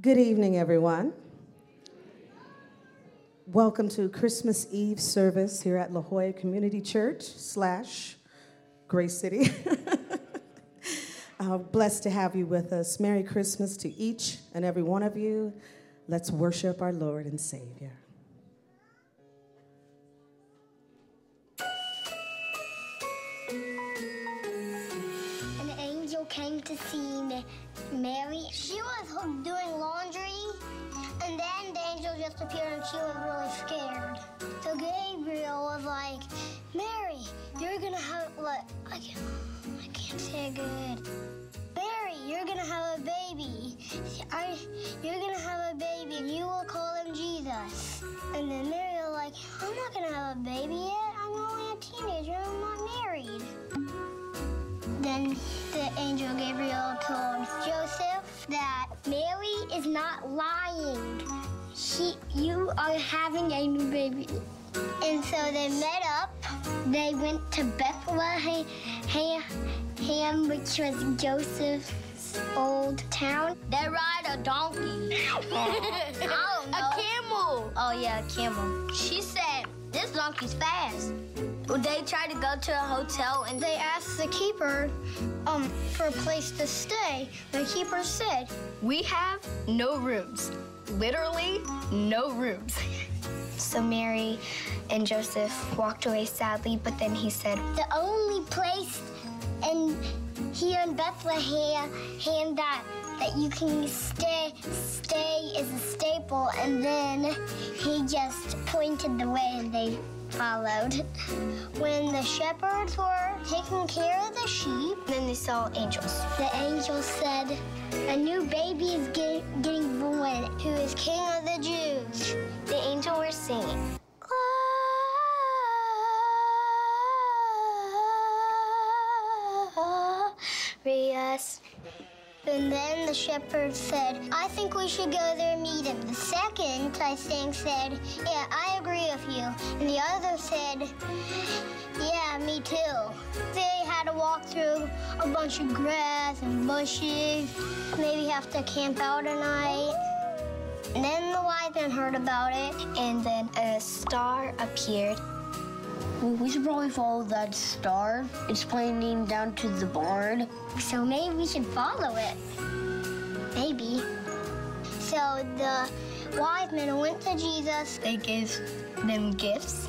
Good evening, everyone. Welcome to Christmas Eve service here at La Jolla Community Church slash Grace City. uh, blessed to have you with us. Merry Christmas to each and every one of you. Let's worship our Lord and Savior. An angel came to see Ma- Mary. She was doing just appeared and she was really scared. So Gabriel was like, Mary, you're gonna have, like, I can't, I can't say good. Mary, you're gonna have a baby. I, you're gonna have a baby, and you will call him Jesus. And then Mary was like, I'm not gonna have a baby yet. I'm only a teenager. I'm not married. Then the angel Gabriel told Joseph that Mary is not lying. She, you are having a new baby. And so they met up. They went to Bethlehem, which was Joseph's old town. They ride a donkey. I don't know. A camel. Oh yeah, a camel. She said, this donkey's fast. Well, they tried to go to a hotel and they asked the keeper um, for a place to stay. The keeper said, We have no rooms. Literally, no rooms. So Mary and Joseph walked away sadly, but then he said, The only place in here in Bethlehem hand that that you can stay stay is a staple and then he just pointed the way and they followed. When the shepherds were taking care of the sheep, then they saw angels. The angels said, A new baby is get, getting born who is king of the Jews. The angel were singing. Glorious. And then the shepherd said, I think we should go there and meet him. The second, I think, said, Yeah, I agree with you. And the other said, Yeah, me too. They had to walk through a bunch of grass and bushes, maybe have to camp out a night. And then the wise men heard about it, And then a star appeared. We should probably follow that star. It's pointing down to the barn. so maybe we should follow it. Maybe. So the wise men went to Jesus. They gave them gifts.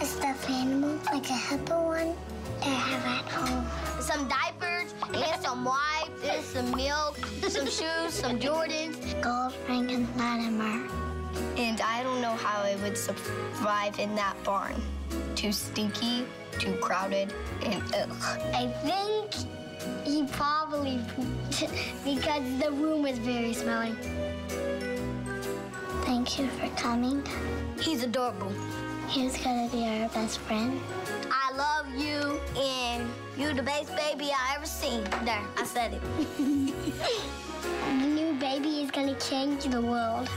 A stuffed animal, like a hippo one, they have at home. Some diapers and some wipes and some milk, some shoes, some Jordans. Gold ring and Latimer. And I don't know how I would survive in that barn. Too stinky, too crowded, and ugh. I think he probably pooped because the room was very smelly. Thank you for coming. He's adorable. He's gonna be our best friend. I love you, and you're the best baby I ever seen. There, I said it. The new baby is gonna change the world.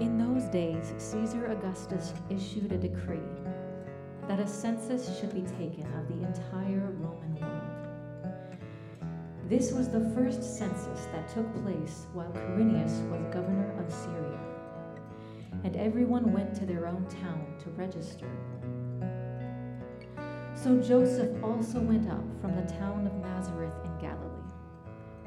In those days, Caesar Augustus issued a decree that a census should be taken of the entire Roman world. This was the first census that took place while Quirinius was governor of Syria, and everyone went to their own town to register. So Joseph also went up from the town of Nazareth in Galilee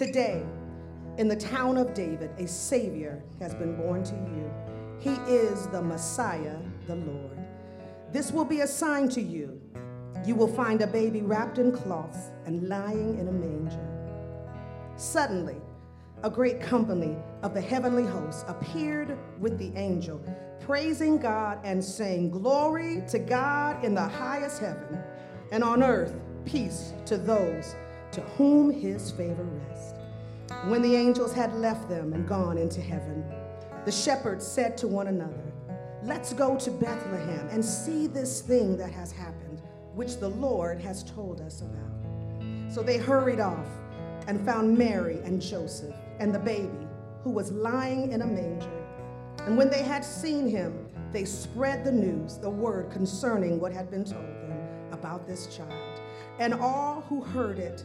Today, in the town of David, a Savior has been born to you. He is the Messiah, the Lord. This will be a sign to you. You will find a baby wrapped in cloths and lying in a manger. Suddenly, a great company of the heavenly hosts appeared with the angel, praising God and saying, Glory to God in the highest heaven, and on earth, peace to those to whom his favor rests. When the angels had left them and gone into heaven, the shepherds said to one another, Let's go to Bethlehem and see this thing that has happened, which the Lord has told us about. So they hurried off and found Mary and Joseph and the baby, who was lying in a manger. And when they had seen him, they spread the news, the word concerning what had been told them about this child. And all who heard it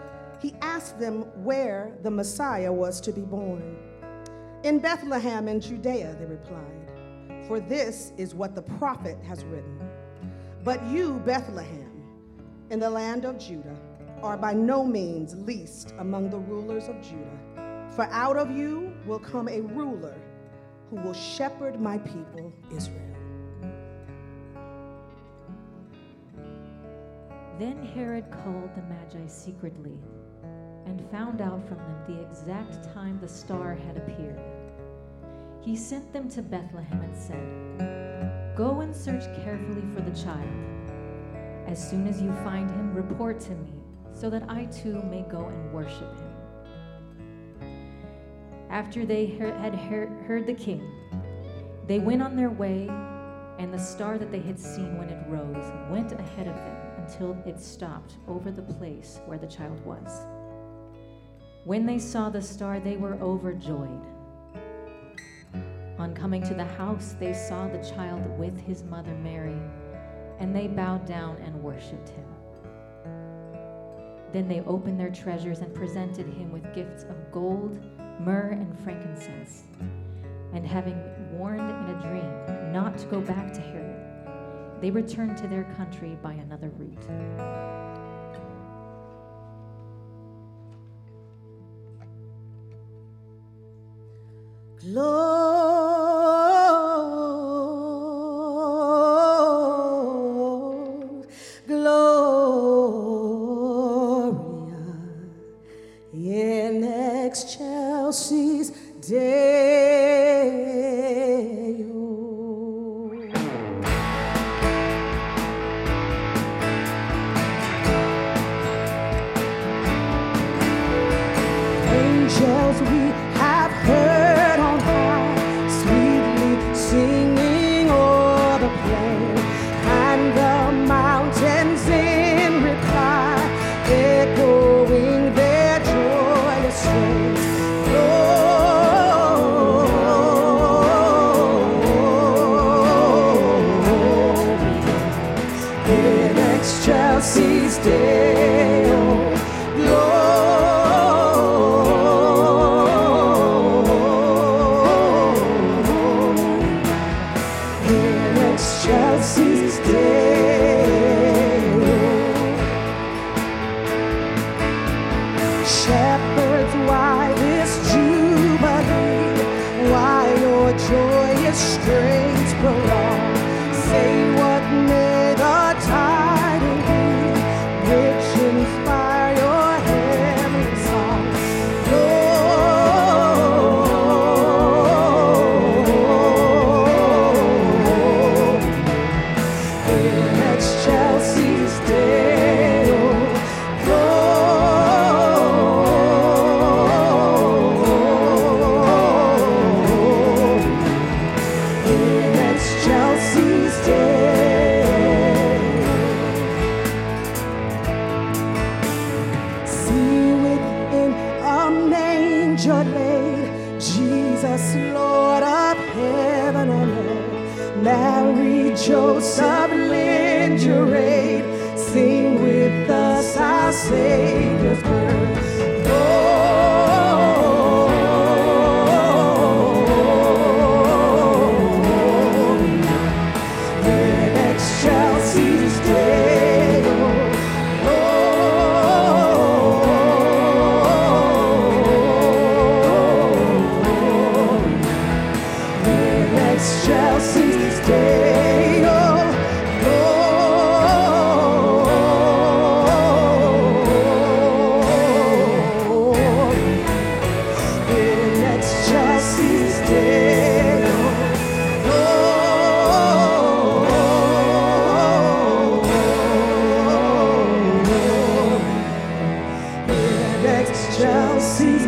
he asked them where the Messiah was to be born. In Bethlehem in Judea, they replied, for this is what the prophet has written. But you, Bethlehem, in the land of Judah, are by no means least among the rulers of Judah. For out of you will come a ruler who will shepherd my people, Israel. Then Herod called the Magi secretly and found out from them the exact time the star had appeared. He sent them to Bethlehem and said, Go and search carefully for the child. As soon as you find him, report to me, so that I too may go and worship him. After they had heard the king, they went on their way, and the star that they had seen when it rose went ahead of them until it stopped over the place where the child was. When they saw the star, they were overjoyed. On coming to the house, they saw the child with his mother Mary, and they bowed down and worshiped him. Then they opened their treasures and presented him with gifts of gold, myrrh, and frankincense. And having warned in a dream not to go back to Herod, they returned to their country by another route. Glory, next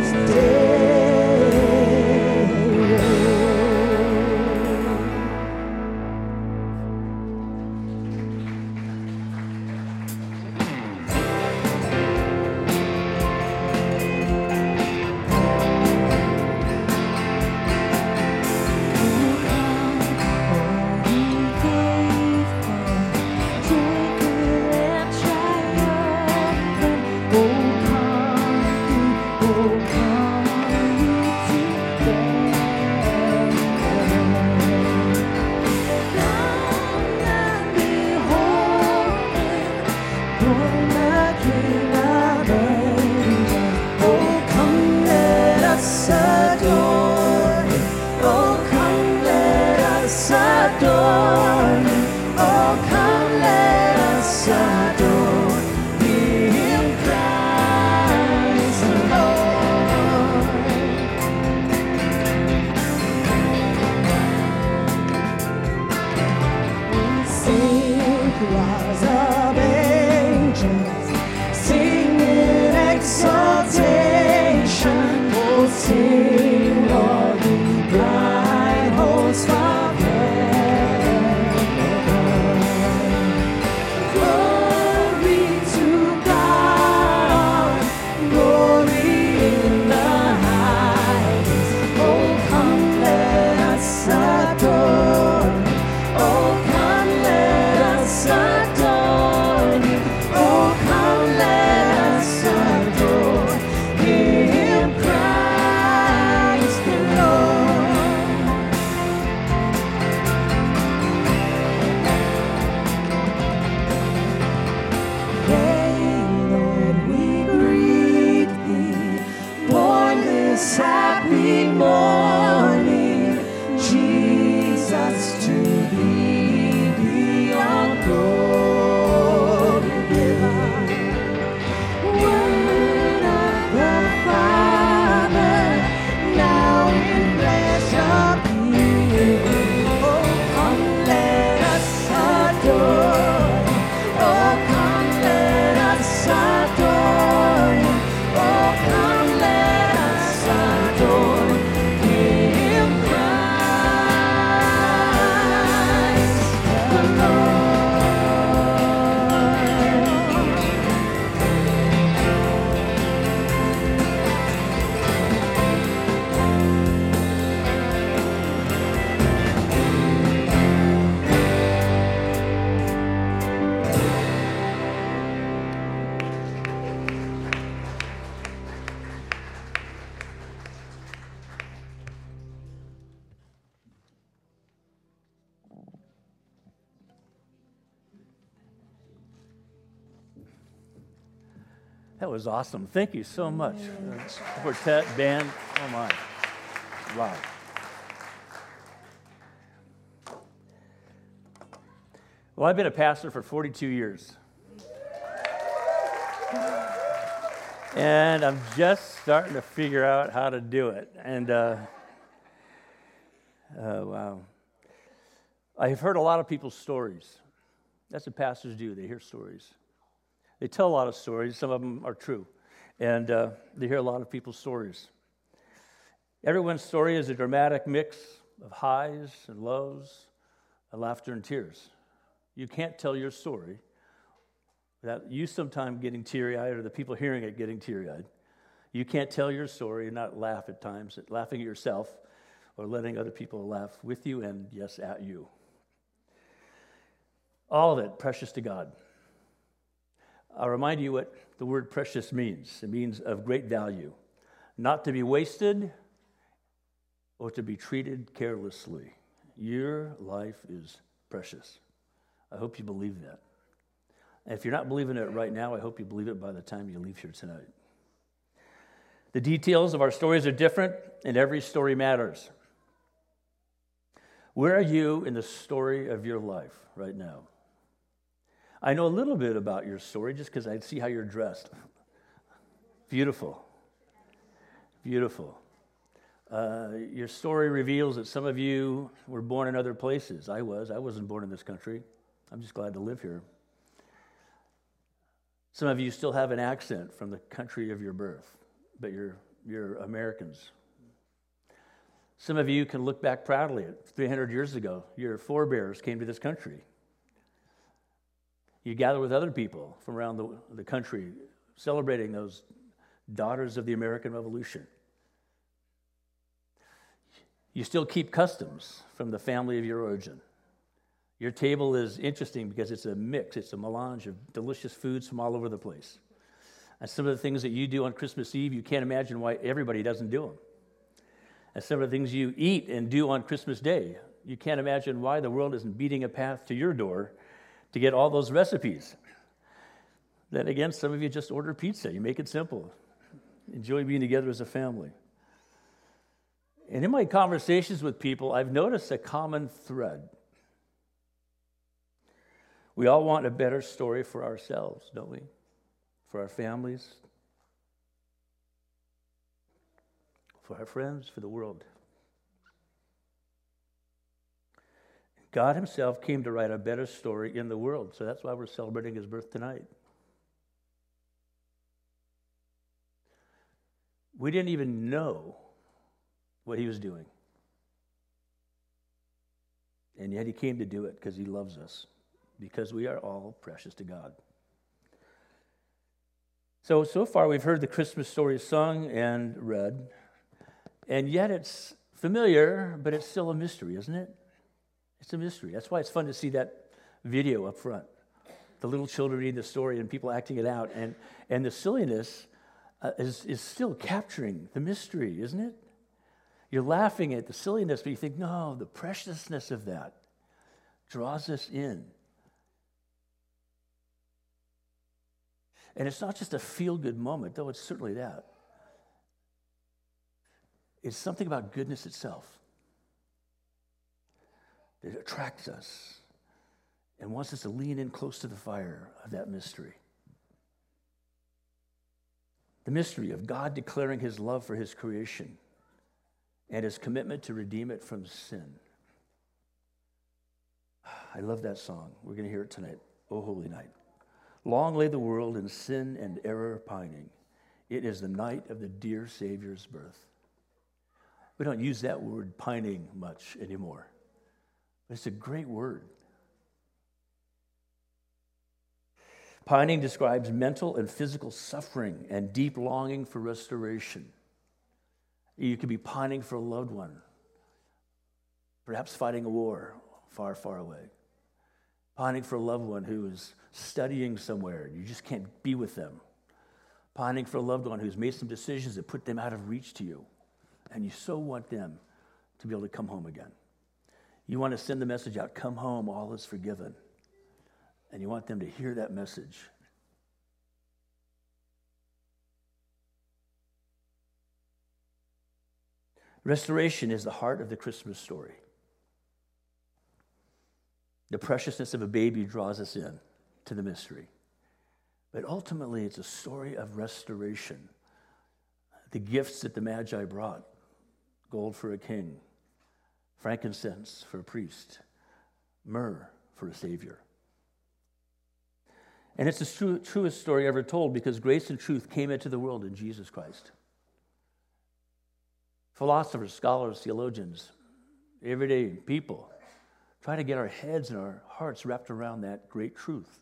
awesome. Thank you so much. Uh, Quartet, band, oh my. Wow. Well, I've been a pastor for 42 years. And I'm just starting to figure out how to do it. And, uh, uh, wow. I've heard a lot of people's stories. That's what pastors do, they hear stories. They tell a lot of stories. Some of them are true. And uh, they hear a lot of people's stories. Everyone's story is a dramatic mix of highs and lows, laughter and tears. You can't tell your story without you sometime getting teary eyed or the people hearing it getting teary eyed. You can't tell your story and not laugh at times, laughing at yourself or letting other people laugh with you and, yes, at you. All of it precious to God. I'll remind you what the word precious means it means of great value, not to be wasted or to be treated carelessly. Your life is precious. I hope you believe that. And if you're not believing it right now, I hope you believe it by the time you leave here tonight. The details of our stories are different, and every story matters. Where are you in the story of your life right now? I know a little bit about your story just because I see how you're dressed. Beautiful. Beautiful. Uh, your story reveals that some of you were born in other places. I was. I wasn't born in this country. I'm just glad to live here. Some of you still have an accent from the country of your birth, but you're, you're Americans. Some of you can look back proudly at 300 years ago. Your forebears came to this country. You gather with other people from around the, the country celebrating those daughters of the American Revolution. You still keep customs from the family of your origin. Your table is interesting because it's a mix, it's a melange of delicious foods from all over the place. And some of the things that you do on Christmas Eve, you can't imagine why everybody doesn't do them. And some of the things you eat and do on Christmas Day, you can't imagine why the world isn't beating a path to your door to get all those recipes. Then again, some of you just order pizza. You make it simple. Enjoy being together as a family. And in my conversations with people, I've noticed a common thread. We all want a better story for ourselves, don't we? For our families, for our friends, for the world. God Himself came to write a better story in the world, so that's why we're celebrating His birth tonight. We didn't even know what he was doing. And yet he came to do it because he loves us, because we are all precious to God. So, so far we've heard the Christmas story sung and read, and yet it's familiar, but it's still a mystery, isn't it? It's a mystery. That's why it's fun to see that video up front. The little children reading the story and people acting it out. And, and the silliness uh, is, is still capturing the mystery, isn't it? You're laughing at the silliness, but you think, no, the preciousness of that draws us in. And it's not just a feel good moment, though it's certainly that. It's something about goodness itself that attracts us and wants us to lean in close to the fire of that mystery. The mystery of God declaring his love for his creation and his commitment to redeem it from sin. I love that song. We're going to hear it tonight. O Holy Night. Long lay the world in sin and error pining. It is the night of the dear Savior's birth. We don't use that word pining much anymore, but it's a great word. Pining describes mental and physical suffering and deep longing for restoration. You could be pining for a loved one, perhaps fighting a war far, far away. Pining for a loved one who is studying somewhere, you just can't be with them. Pining for a loved one who's made some decisions that put them out of reach to you, and you so want them to be able to come home again. You want to send the message out come home, all is forgiven. And you want them to hear that message Restoration is the heart of the Christmas story. The preciousness of a baby draws us in to the mystery. But ultimately, it's a story of restoration. The gifts that the Magi brought gold for a king, frankincense for a priest, myrrh for a savior. And it's the true, truest story ever told because grace and truth came into the world in Jesus Christ philosophers, scholars, theologians, everyday people try to get our heads and our hearts wrapped around that great truth.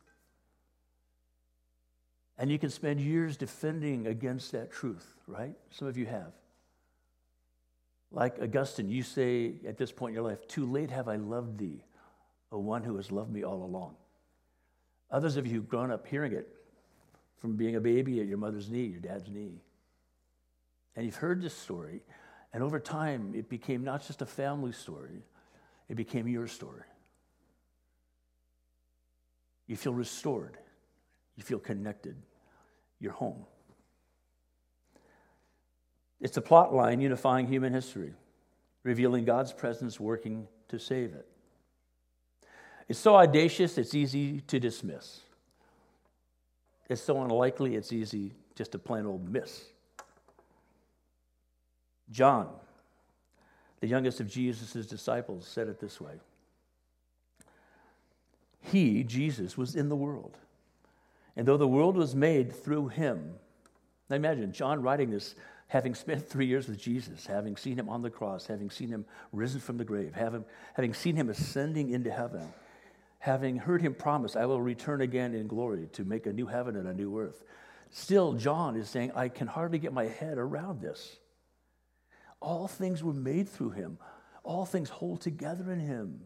And you can spend years defending against that truth, right? Some of you have. Like Augustine, you say at this point in your life, Too late have I loved thee, O one who has loved me all along. Others of you who've grown up hearing it from being a baby at your mother's knee, your dad's knee. And you've heard this story, and over time, it became not just a family story, it became your story. You feel restored, you feel connected, you're home. It's a plot line unifying human history, revealing God's presence working to save it. It's so audacious, it's easy to dismiss. It's so unlikely, it's easy just to plain old miss. John, the youngest of Jesus' disciples, said it this way He, Jesus, was in the world, And though the world was made through him, now imagine John writing this, having spent three years with Jesus, having seen him on the cross, having seen him risen from the grave, having, having seen him ascending into heaven, having heard him promise, I will return again in glory to make a new heaven and a new earth. Still, John is saying, I can hardly get my head around this. All things were made through him, all things hold together in him.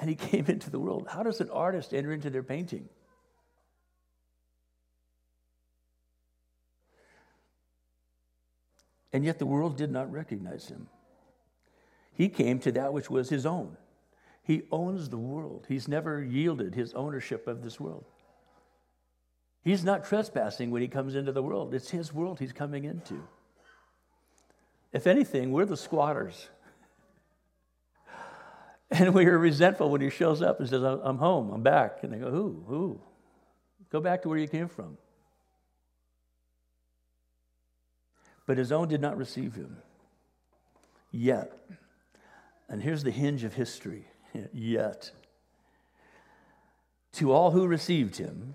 And he came into the world. How does an artist enter into their painting? And yet the world did not recognize him. He came to that which was his own. He owns the world. He's never yielded his ownership of this world. He's not trespassing when he comes into the world. It's his world he's coming into. If anything, we're the squatters. And we are resentful when he shows up and says, I'm home, I'm back. And they go, Who? Who? Go back to where you came from. But his own did not receive him. Yet. And here's the hinge of history. Yet. To all who received him,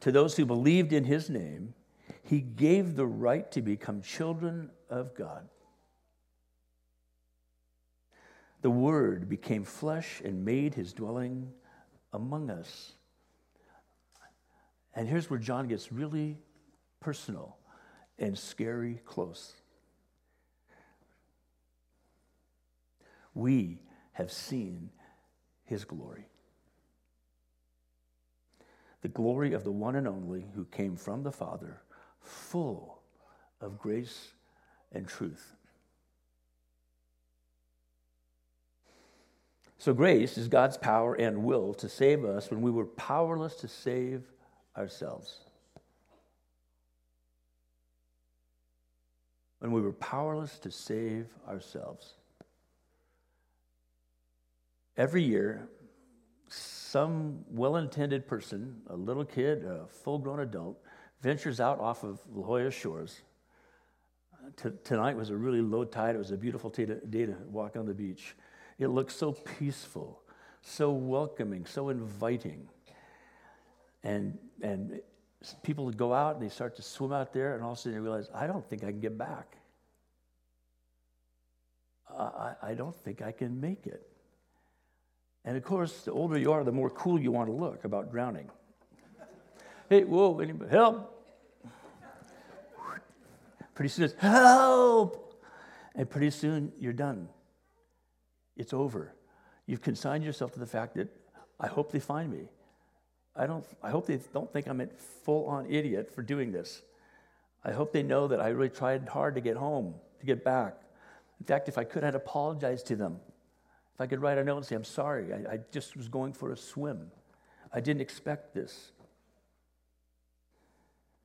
to those who believed in his name, he gave the right to become children of God. The Word became flesh and made his dwelling among us. And here's where John gets really personal and scary close. We have seen his glory. The glory of the one and only who came from the Father, full of grace and truth. So, grace is God's power and will to save us when we were powerless to save ourselves. When we were powerless to save ourselves. Every year, some well intended person, a little kid, a full grown adult, ventures out off of La Jolla shores. T- tonight was a really low tide. It was a beautiful to, day to walk on the beach. It looks so peaceful, so welcoming, so inviting. And, and people would go out and they start to swim out there, and all of a sudden they realize, I don't think I can get back. I, I don't think I can make it. And of course, the older you are, the more cool you want to look about drowning. hey, whoa, anybody, help! Pretty soon it's help! And pretty soon you're done. It's over. You've consigned yourself to the fact that I hope they find me. I, don't, I hope they don't think I'm a full on idiot for doing this. I hope they know that I really tried hard to get home, to get back. In fact, if I could, I'd apologize to them. If I could write a note and say, I'm sorry, I, I just was going for a swim. I didn't expect this.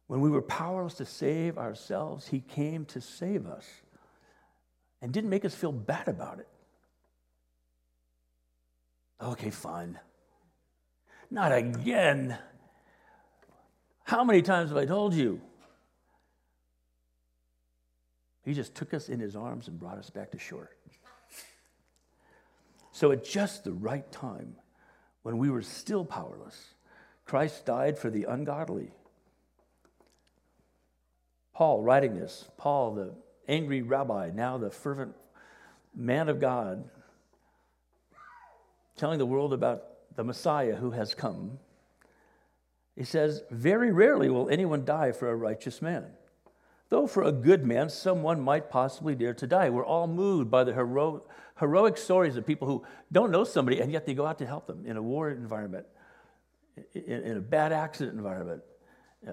When we were powerless to save ourselves, He came to save us and didn't make us feel bad about it. Okay, fine. Not again. How many times have I told you? He just took us in his arms and brought us back to shore. So, at just the right time, when we were still powerless, Christ died for the ungodly. Paul, writing this, Paul, the angry rabbi, now the fervent man of God, telling the world about the Messiah who has come, he says, Very rarely will anyone die for a righteous man. Though for a good man, someone might possibly dare to die. We're all moved by the heroic, heroic stories of people who don't know somebody and yet they go out to help them in a war environment, in, in a bad accident environment,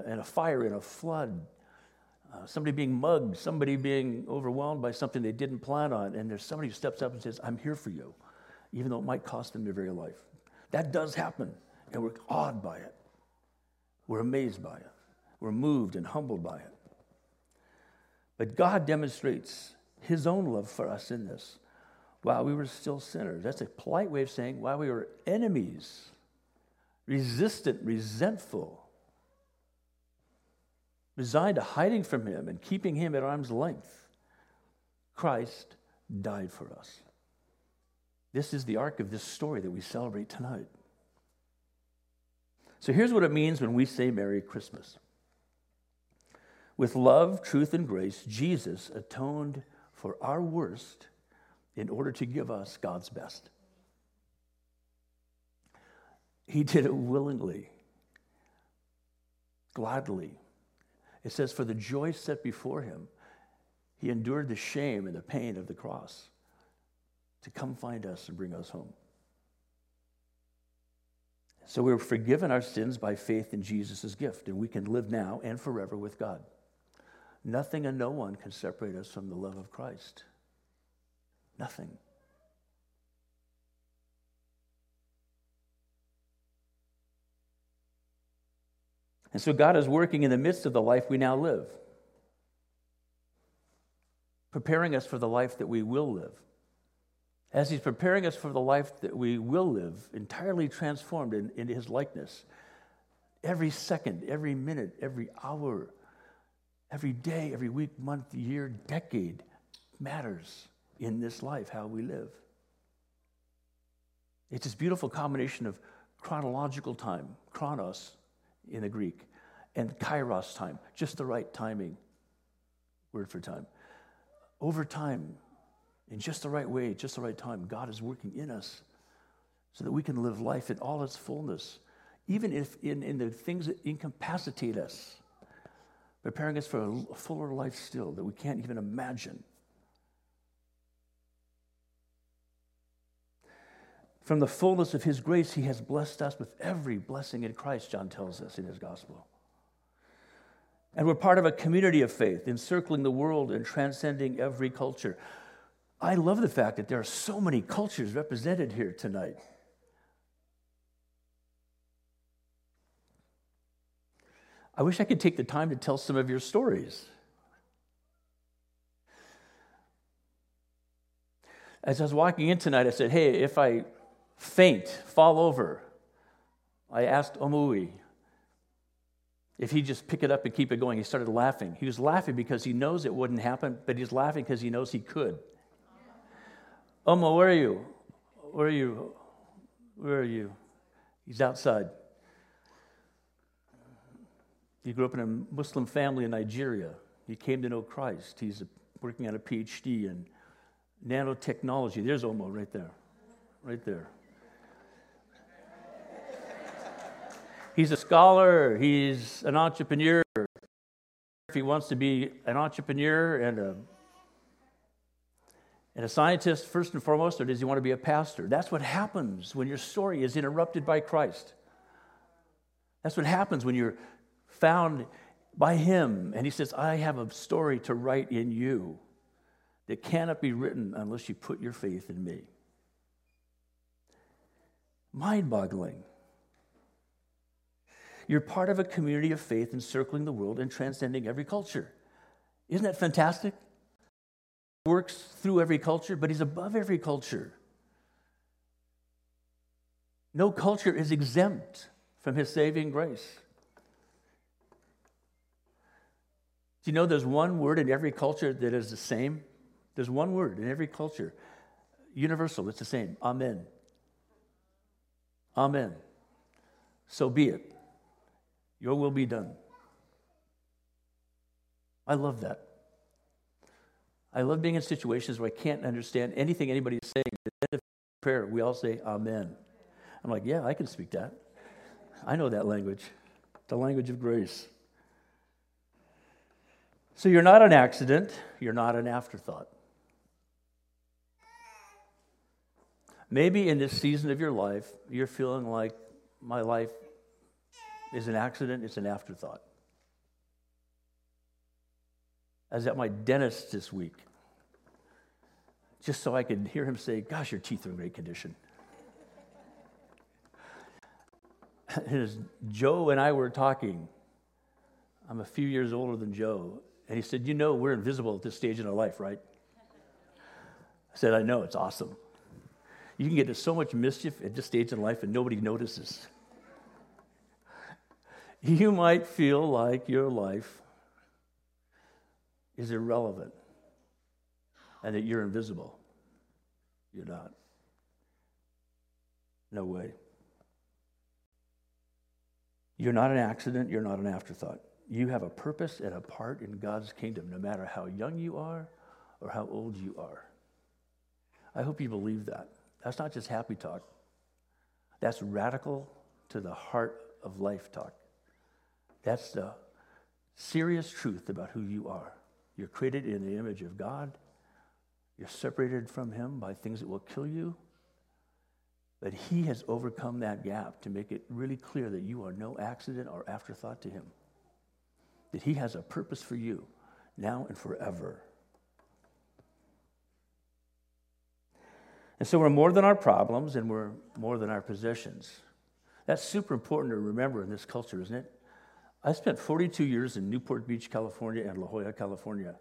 in a fire, in a flood, uh, somebody being mugged, somebody being overwhelmed by something they didn't plan on, and there's somebody who steps up and says, I'm here for you even though it might cost them their very life. That does happen, and we're awed by it. We're amazed by it. We're moved and humbled by it. But God demonstrates his own love for us in this while we were still sinners. That's a polite way of saying while we were enemies, resistant, resentful, resigned to hiding from him and keeping him at arm's length. Christ died for us. This is the arc of this story that we celebrate tonight. So here's what it means when we say Merry Christmas. With love, truth, and grace, Jesus atoned for our worst in order to give us God's best. He did it willingly, gladly. It says, For the joy set before him, he endured the shame and the pain of the cross to come find us and bring us home. So we're forgiven our sins by faith in Jesus' gift, and we can live now and forever with God. Nothing and no one can separate us from the love of Christ. Nothing. And so God is working in the midst of the life we now live, preparing us for the life that we will live. As He's preparing us for the life that we will live, entirely transformed in, into His likeness, every second, every minute, every hour, every day, every week, month, year, decade matters in this life, how we live. It's this beautiful combination of chronological time, chronos in the Greek, and kairos time, just the right timing, word for time. Over time, in just the right way, just the right time, God is working in us so that we can live life in all its fullness, even if in, in the things that incapacitate us preparing us for a fuller life still that we can't even imagine. From the fullness of His grace, He has blessed us with every blessing in Christ, John tells us in His gospel. And we're part of a community of faith, encircling the world and transcending every culture. I love the fact that there are so many cultures represented here tonight. I wish I could take the time to tell some of your stories. As I was walking in tonight, I said, Hey, if I faint, fall over, I asked Omui if he'd just pick it up and keep it going. He started laughing. He was laughing because he knows it wouldn't happen, but he's laughing because he knows he could. Omo, where are you? Where are you? Where are you? He's outside. He grew up in a Muslim family in Nigeria. He came to know Christ. He's working on a PhD in nanotechnology. There's Omo right there. Right there. He's a scholar, he's an entrepreneur. If he wants to be an entrepreneur and a, and a scientist, first and foremost, or does he want to be a pastor? That's what happens when your story is interrupted by Christ. That's what happens when you're found by him. And he says, I have a story to write in you that cannot be written unless you put your faith in me. Mind boggling. You're part of a community of faith encircling the world and transcending every culture. Isn't that fantastic? Works through every culture, but he's above every culture. No culture is exempt from his saving grace. Do you know there's one word in every culture that is the same? There's one word in every culture, universal, it's the same Amen. Amen. So be it. Your will be done. I love that. I love being in situations where I can't understand anything anybody's saying. At the end of prayer, we all say Amen. I'm like, yeah, I can speak that. I know that language, the language of grace. So you're not an accident, you're not an afterthought. Maybe in this season of your life, you're feeling like my life is an accident, it's an afterthought. I was at my dentist this week, just so I could hear him say, Gosh, your teeth are in great condition. As Joe and I were talking, I'm a few years older than Joe, and he said, You know, we're invisible at this stage in our life, right? I said, I know, it's awesome. You can get into so much mischief at this stage in life and nobody notices. You might feel like your life is irrelevant and that you're invisible. You're not. No way. You're not an accident, you're not an afterthought. You have a purpose and a part in God's kingdom, no matter how young you are or how old you are. I hope you believe that. That's not just happy talk, that's radical to the heart of life talk. That's the serious truth about who you are. You're created in the image of God. You're separated from Him by things that will kill you. But He has overcome that gap to make it really clear that you are no accident or afterthought to Him. That He has a purpose for you now and forever. And so we're more than our problems and we're more than our possessions. That's super important to remember in this culture, isn't it? I spent 42 years in Newport Beach, California, and La Jolla, California.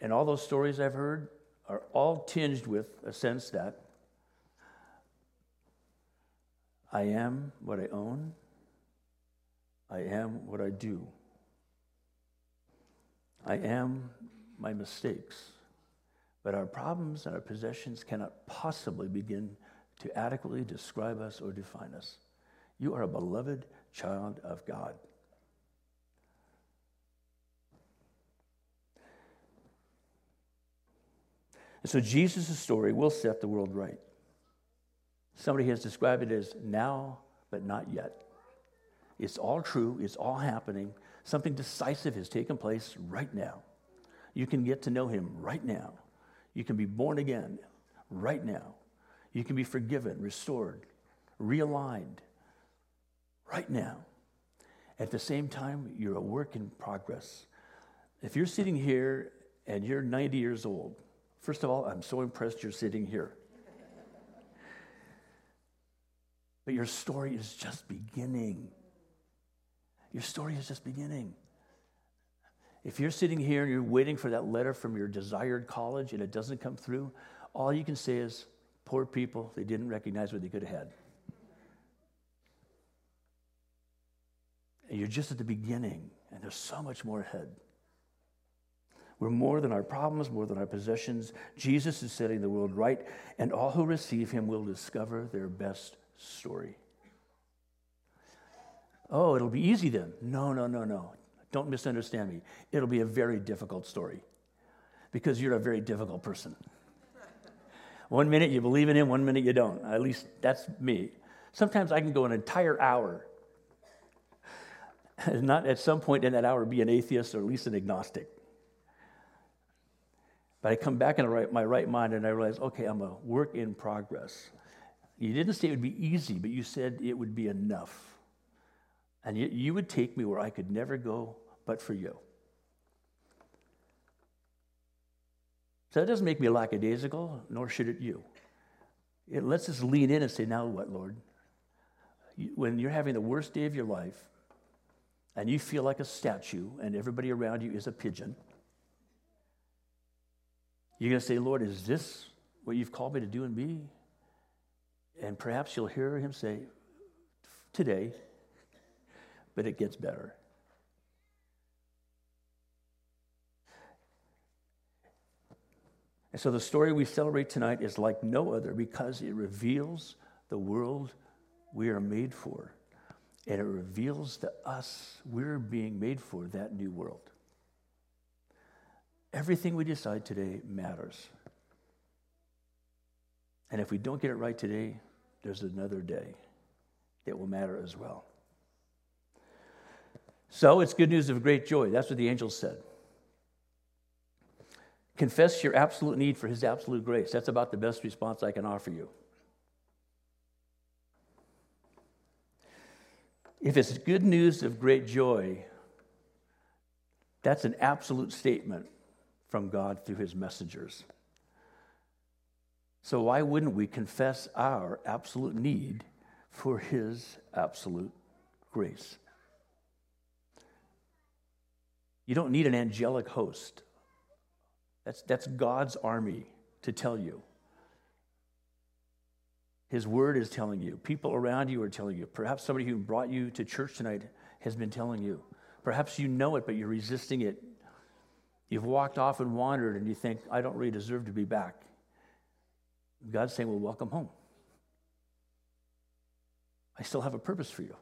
And all those stories I've heard are all tinged with a sense that I am what I own, I am what I do, I am my mistakes. But our problems and our possessions cannot possibly begin to adequately describe us or define us. You are a beloved child of God. And so Jesus' story will set the world right. Somebody has described it as now, but not yet. It's all true, it's all happening. Something decisive has taken place right now. You can get to know him right now. You can be born again right now. You can be forgiven, restored, realigned right now. At the same time, you're a work in progress. If you're sitting here and you're 90 years old, first of all, I'm so impressed you're sitting here. But your story is just beginning. Your story is just beginning. If you're sitting here and you're waiting for that letter from your desired college and it doesn't come through, all you can say is, poor people, they didn't recognize what they could have had. And you're just at the beginning, and there's so much more ahead. We're more than our problems, more than our possessions. Jesus is setting the world right, and all who receive him will discover their best story. Oh, it'll be easy then. No, no, no, no. Don't misunderstand me. It'll be a very difficult story because you're a very difficult person. One minute you believe in him, one minute you don't. At least that's me. Sometimes I can go an entire hour, not at some point in that hour be an atheist or at least an agnostic. But I come back in my right mind and I realize, okay, I'm a work in progress. You didn't say it would be easy, but you said it would be enough. And you, you would take me where I could never go but for you. So that doesn't make me lackadaisical, nor should it you. It lets us lean in and say, Now what, Lord? When you're having the worst day of your life and you feel like a statue and everybody around you is a pigeon, you're going to say, Lord, is this what you've called me to do and be? And perhaps you'll hear him say, Today, but it gets better. And so the story we celebrate tonight is like no other because it reveals the world we are made for. And it reveals to us we're being made for that new world. Everything we decide today matters. And if we don't get it right today, there's another day that will matter as well. So it's good news of great joy. That's what the angel said. Confess your absolute need for his absolute grace. That's about the best response I can offer you. If it's good news of great joy, that's an absolute statement from God through his messengers. So, why wouldn't we confess our absolute need for his absolute grace? You don't need an angelic host. That's, that's God's army to tell you. His word is telling you. People around you are telling you. Perhaps somebody who brought you to church tonight has been telling you. Perhaps you know it, but you're resisting it. You've walked off and wandered, and you think, I don't really deserve to be back. God's saying, Well, welcome home. I still have a purpose for you.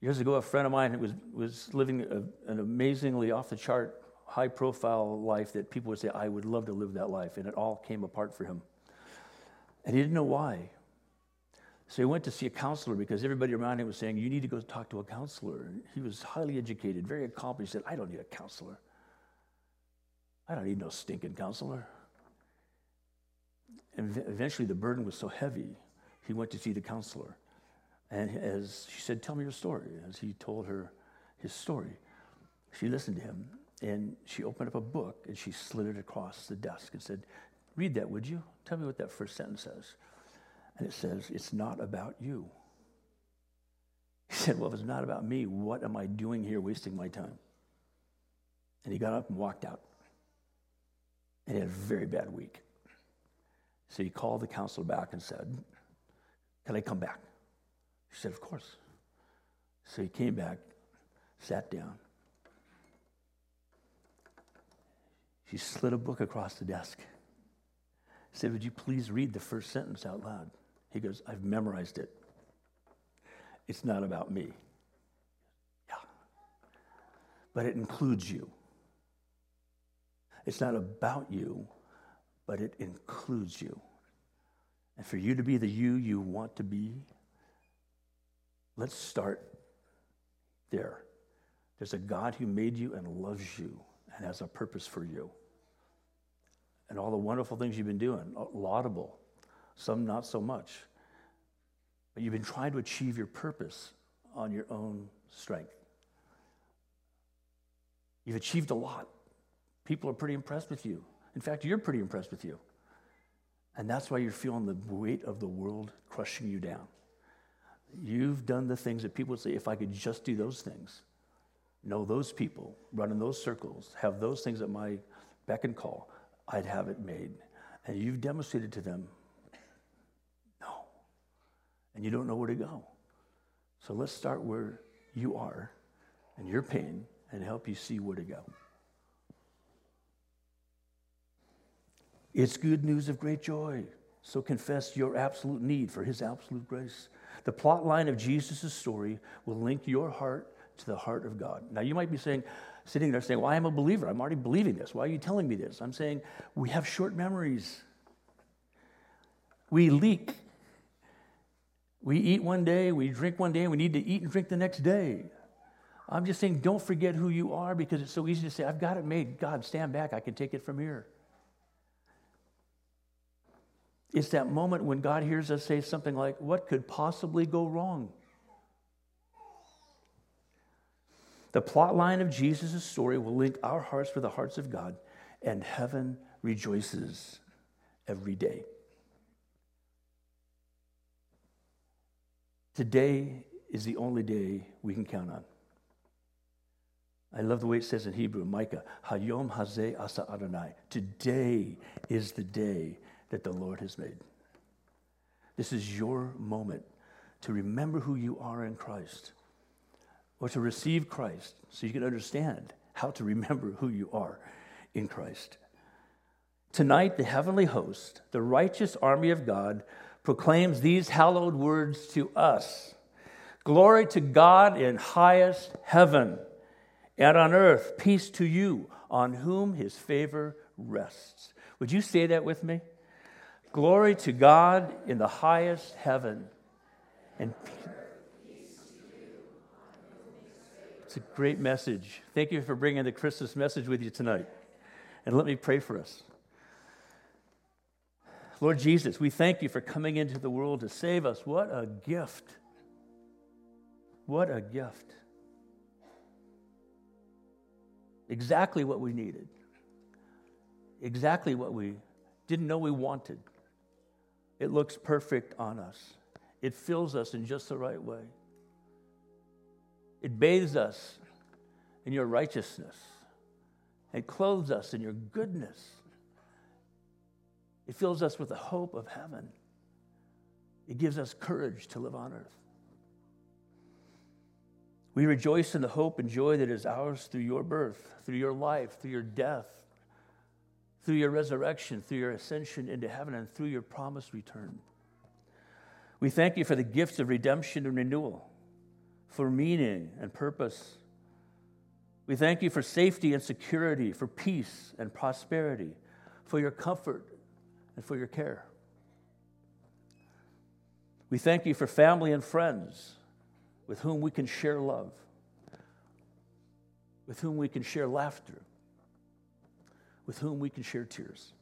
Years ago, a friend of mine was, was living a, an amazingly off the chart high profile life that people would say, I would love to live that life. And it all came apart for him. And he didn't know why. So he went to see a counselor because everybody around him was saying, You need to go talk to a counselor. And he was highly educated, very accomplished. He said, I don't need a counselor. I don't need no stinking counselor. And eventually the burden was so heavy, he went to see the counselor. And as she said, Tell me your story, as he told her his story, she listened to him and she opened up a book and she slid it across the desk and said, Read that, would you? Tell me what that first sentence says. And it says, It's not about you. He said, Well, if it's not about me, what am I doing here wasting my time? And he got up and walked out. And he had a very bad week. So he called the counselor back and said, Can I come back? She said, Of course. So he came back, sat down. She slid a book across the desk. Said, Would you please read the first sentence out loud? He goes, I've memorized it. It's not about me. Yeah. But it includes you. It's not about you, but it includes you. And for you to be the you you want to be, let's start there. There's a God who made you and loves you and has a purpose for you. And all the wonderful things you've been doing, laudable, some not so much. But you've been trying to achieve your purpose on your own strength. You've achieved a lot. People are pretty impressed with you. In fact, you're pretty impressed with you. And that's why you're feeling the weight of the world crushing you down. You've done the things that people would say, if I could just do those things, know those people, run in those circles, have those things at my beck and call, I'd have it made. And you've demonstrated to them, no. And you don't know where to go. So let's start where you are and your pain and help you see where to go. It's good news of great joy. So confess your absolute need for his absolute grace. The plot line of Jesus' story will link your heart to the heart of God. Now, you might be saying, sitting there saying, Well, I'm a believer. I'm already believing this. Why are you telling me this? I'm saying, We have short memories. We leak. We eat one day, we drink one day, and we need to eat and drink the next day. I'm just saying, don't forget who you are because it's so easy to say, I've got it made. God, stand back. I can take it from here. It's that moment when God hears us say something like, What could possibly go wrong? The plot line of Jesus' story will link our hearts with the hearts of God, and heaven rejoices every day. Today is the only day we can count on. I love the way it says in Hebrew, Micah, Hayom Hazeh Asa Adonai. Today is the day that the Lord has made. This is your moment to remember who you are in Christ or to receive Christ so you can understand how to remember who you are in Christ. Tonight, the heavenly host, the righteous army of God, proclaims these hallowed words to us Glory to God in highest heaven, and on earth, peace to you, on whom his favor rests. Would you say that with me? Glory to God in the highest heaven, and It's a great message. Thank you for bringing the Christmas message with you tonight. And let me pray for us. Lord Jesus, we thank you for coming into the world to save us. What a gift! What a gift. Exactly what we needed. Exactly what we didn't know we wanted. It looks perfect on us, it fills us in just the right way. It bathes us in your righteousness. It clothes us in your goodness. It fills us with the hope of heaven. It gives us courage to live on earth. We rejoice in the hope and joy that is ours through your birth, through your life, through your death, through your resurrection, through your ascension into heaven, and through your promised return. We thank you for the gifts of redemption and renewal for meaning and purpose. We thank you for safety and security, for peace and prosperity, for your comfort and for your care. We thank you for family and friends with whom we can share love, with whom we can share laughter, with whom we can share tears.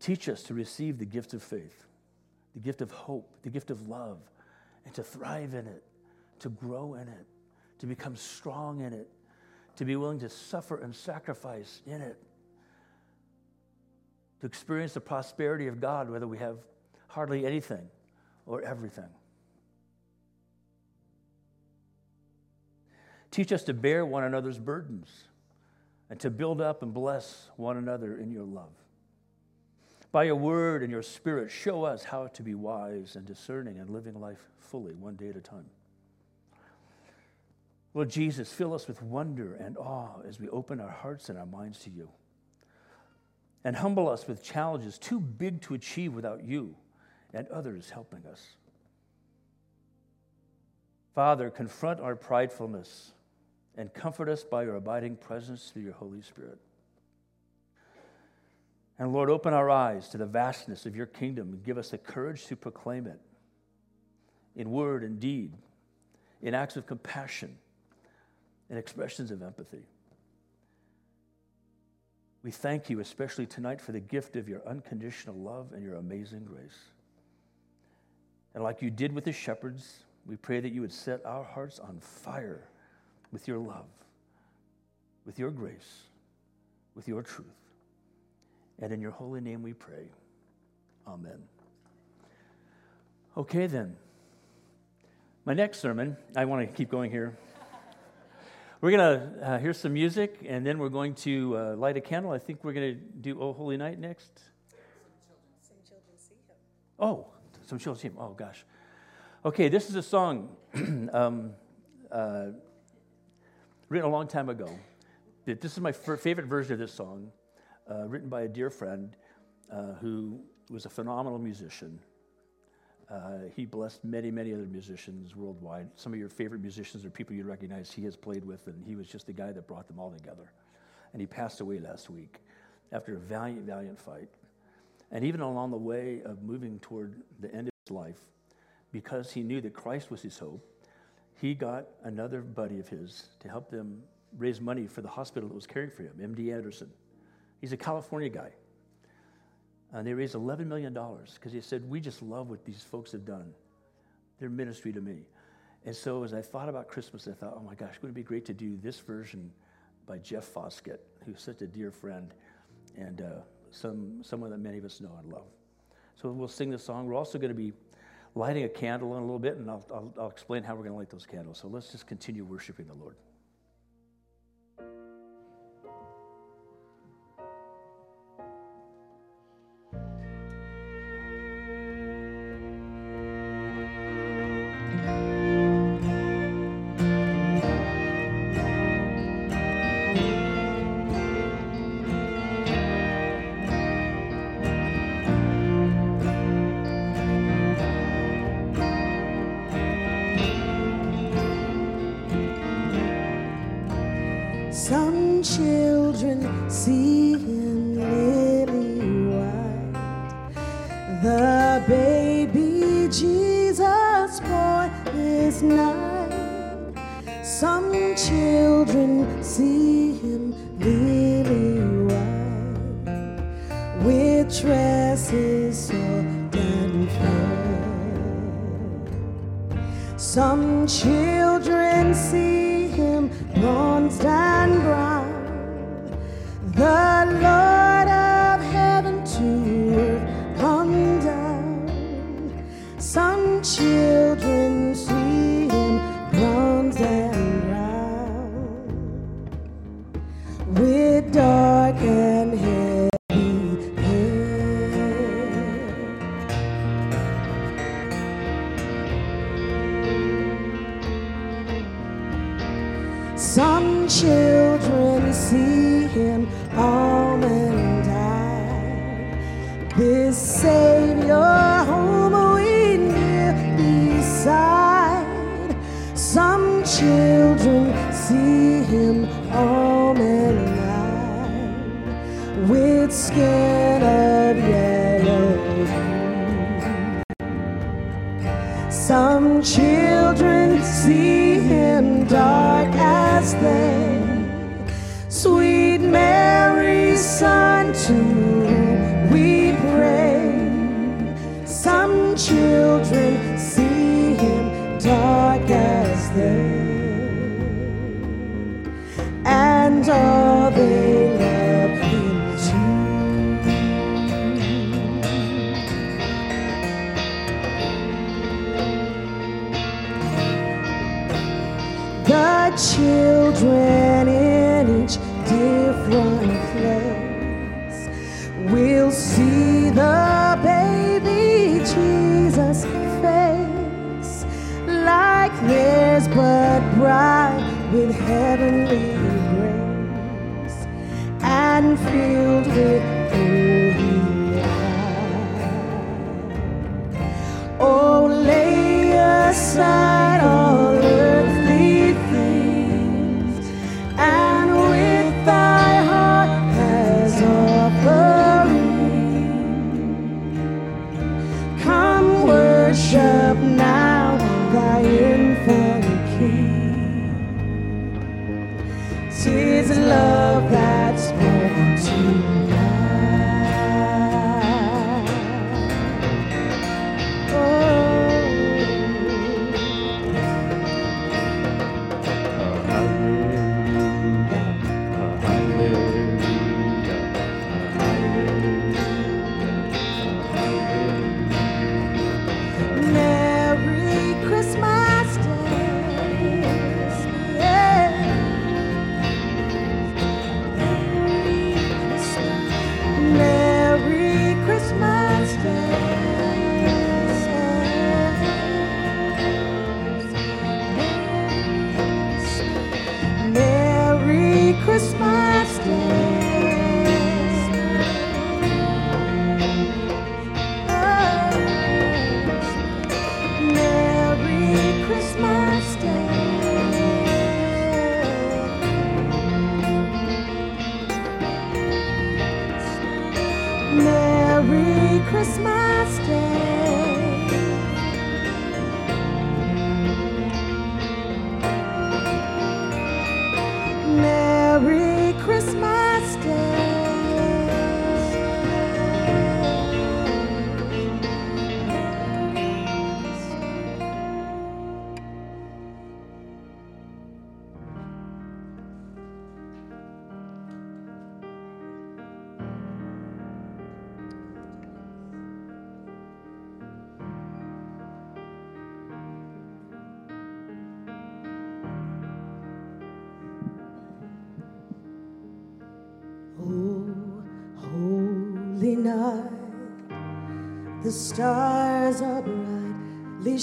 Teach us to receive the gift of faith, the gift of hope, the gift of love, and to thrive in it, to grow in it, to become strong in it, to be willing to suffer and sacrifice in it, to experience the prosperity of God, whether we have hardly anything or everything. Teach us to bear one another's burdens and to build up and bless one another in your love. By your word and your spirit, show us how to be wise and discerning and living life fully, one day at a time. Lord Jesus, fill us with wonder and awe as we open our hearts and our minds to you. And humble us with challenges too big to achieve without you and others helping us. Father, confront our pridefulness and comfort us by your abiding presence through your Holy Spirit. And Lord, open our eyes to the vastness of your kingdom and give us the courage to proclaim it in word and deed, in acts of compassion, in expressions of empathy. We thank you, especially tonight, for the gift of your unconditional love and your amazing grace. And like you did with the shepherds, we pray that you would set our hearts on fire with your love, with your grace, with your truth. And in your holy name we pray. Amen. Okay, then. My next sermon, I want to keep going here. We're going to uh, hear some music, and then we're going to uh, light a candle. I think we're going to do Oh Holy Night next. Some children see him. Oh, some children see him. Oh, gosh. Okay, this is a song um, uh, written a long time ago. This is my favorite version of this song uh, written by a dear friend uh, who was a phenomenal musician. Uh, he blessed many, many other musicians worldwide. Some of your favorite musicians are people you recognize he has played with, and he was just the guy that brought them all together. And he passed away last week after a valiant, valiant fight. And even along the way of moving toward the end of his life, because he knew that Christ was his hope, he got another buddy of his to help them raise money for the hospital that was caring for him, MD Anderson. He's a California guy. And they raised $11 million because he said, We just love what these folks have done. Their ministry to me. And so as I thought about Christmas, I thought, oh my gosh, wouldn't it be great to do this version by Jeff Foskett, who's such a dear friend and uh, some, someone that many of us know and love. So we'll sing the song. We're also going to be lighting a candle in a little bit, and I'll, I'll, I'll explain how we're going to light those candles. So let's just continue worshiping the Lord. This Tis love that's born.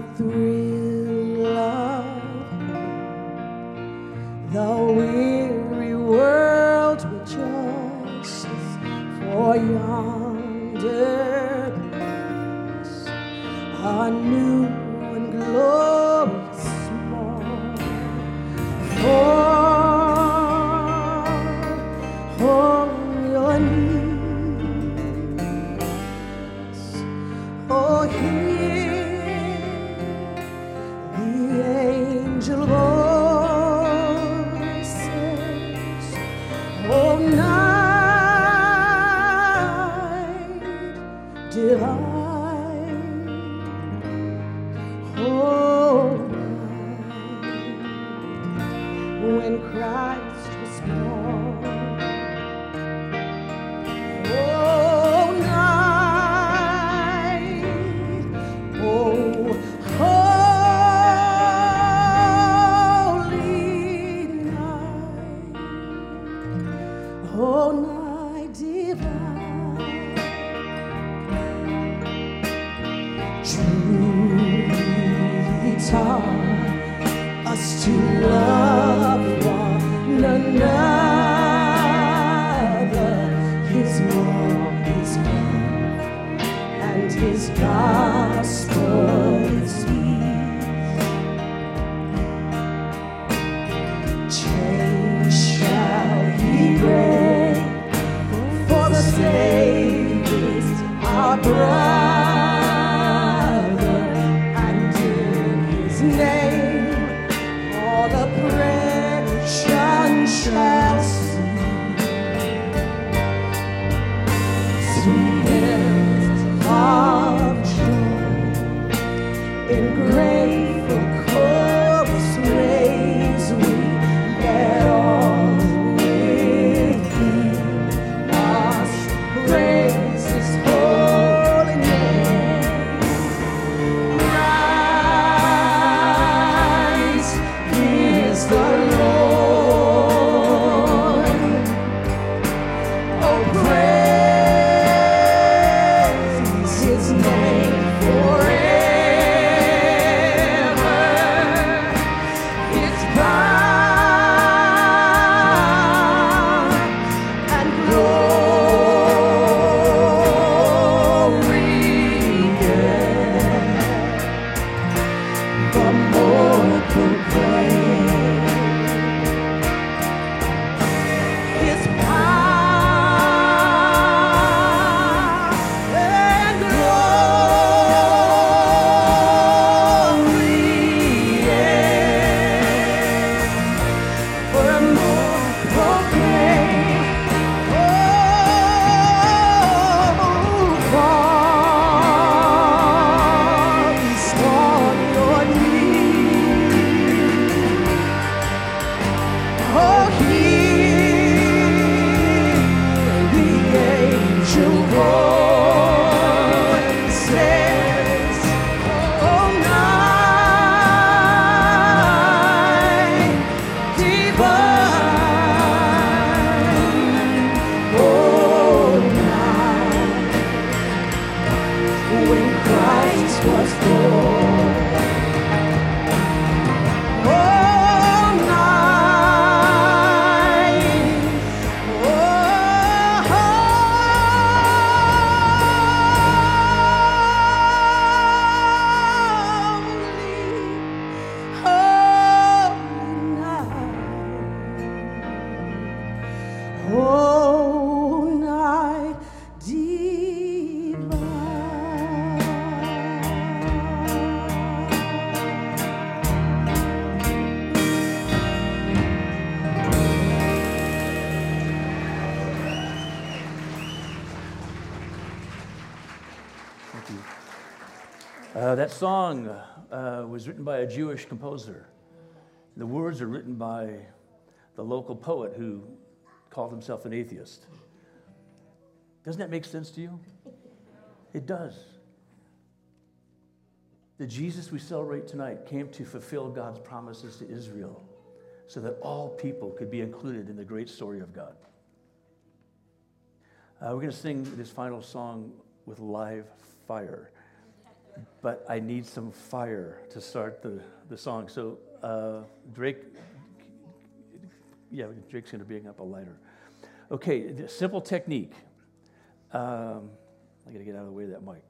Three. Oppression that song uh, was written by a Jewish composer. The words are written by the local poet who called himself an atheist. Doesn't that make sense to you? It does. The Jesus we celebrate tonight came to fulfill God's promises to Israel so that all people could be included in the great story of God. Uh, we're going to sing this final song with live fire. But I need some fire to start the, the song. So, uh, Drake, yeah, Drake's going to bring up a lighter. Okay, simple technique. Um, I got to get out of the way of that mic.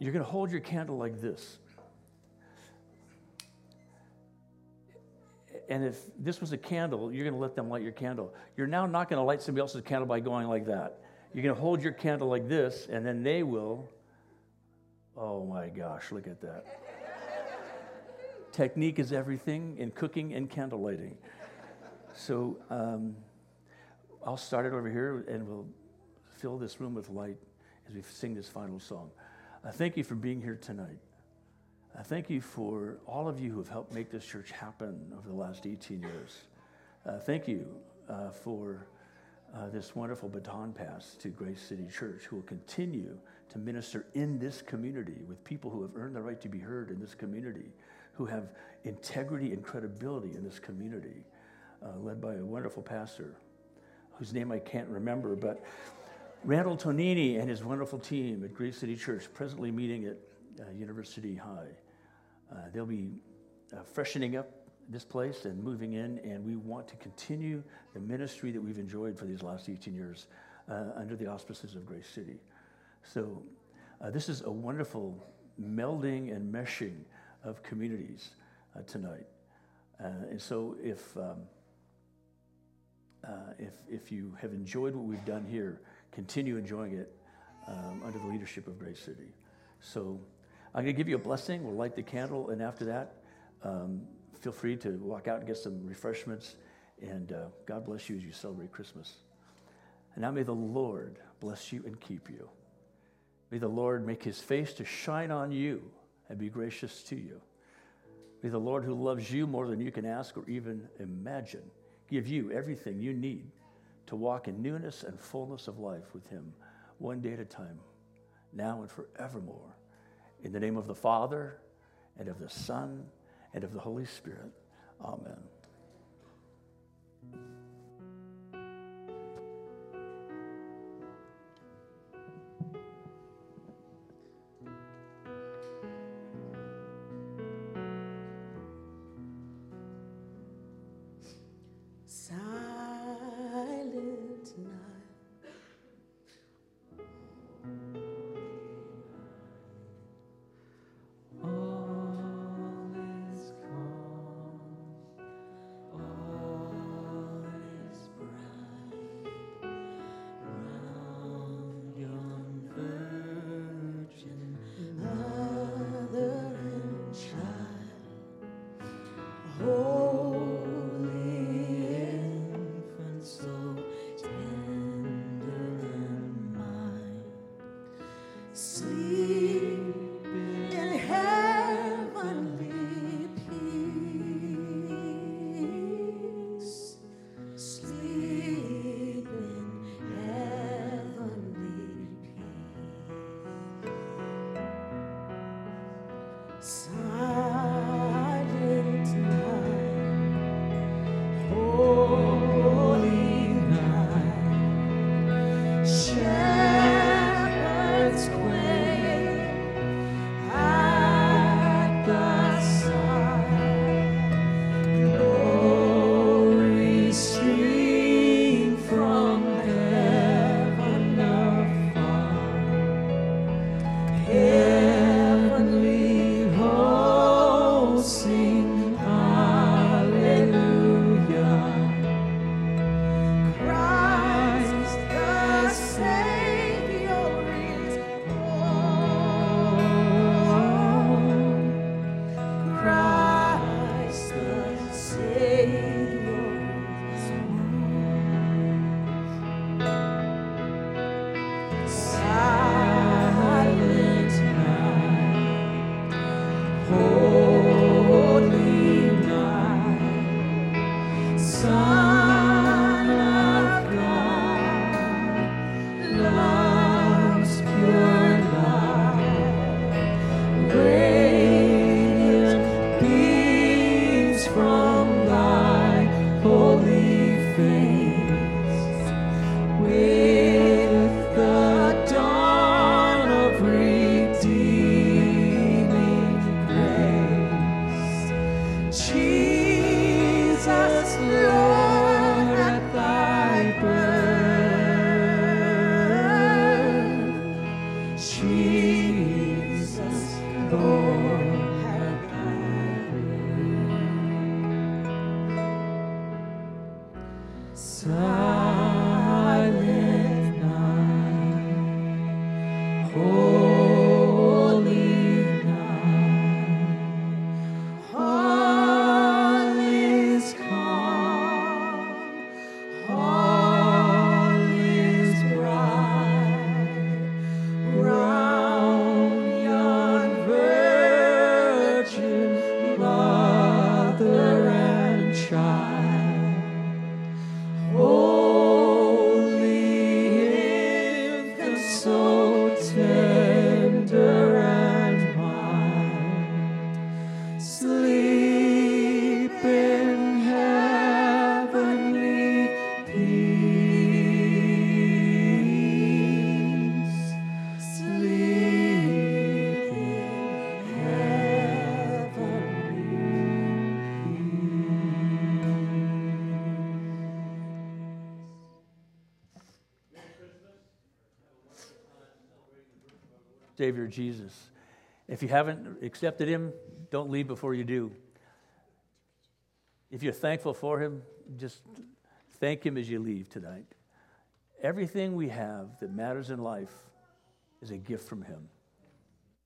You're going to hold your candle like this. And if this was a candle, you're going to let them light your candle. You're now not going to light somebody else's candle by going like that. You're going to hold your candle like this, and then they will. Oh my gosh, look at that. Technique is everything in cooking and candle lighting. So um, I'll start it over here, and we'll fill this room with light as we sing this final song. I thank you for being here tonight. I thank you for all of you who have helped make this church happen over the last 18 years. Uh, thank you uh, for uh, this wonderful baton pass to Grace City Church, who will continue to minister in this community with people who have earned the right to be heard in this community, who have integrity and credibility in this community, uh, led by a wonderful pastor whose name I can't remember, but Randall Tonini and his wonderful team at Grace City Church, presently meeting at uh, University High. Uh, they'll be uh, freshening up this place and moving in, and we want to continue the ministry that we've enjoyed for these last 18 years uh, under the auspices of Grace City. So, uh, this is a wonderful melding and meshing of communities uh, tonight. Uh, and so, if, um, uh, if, if you have enjoyed what we've done here, continue enjoying it um, under the leadership of Grace City. So, I'm going to give you a blessing. We'll light the candle, and after that, um, feel free to walk out and get some refreshments. And uh, God bless you as you celebrate Christmas. And now may the Lord bless you and keep you. May the Lord make his face to shine on you and be gracious to you. May the Lord, who loves you more than you can ask or even imagine, give you everything you need to walk in newness and fullness of life with him, one day at a time, now and forevermore. In the name of the Father, and of the Son, and of the Holy Spirit. Amen. Oh. Jesus. If you haven't accepted Him, don't leave before you do. If you're thankful for Him, just thank Him as you leave tonight. Everything we have that matters in life is a gift from Him.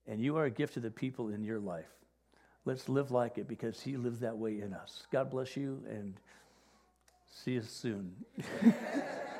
And you are a gift to the people in your life. Let's live like it because He lives that way in us. God bless you and see you soon.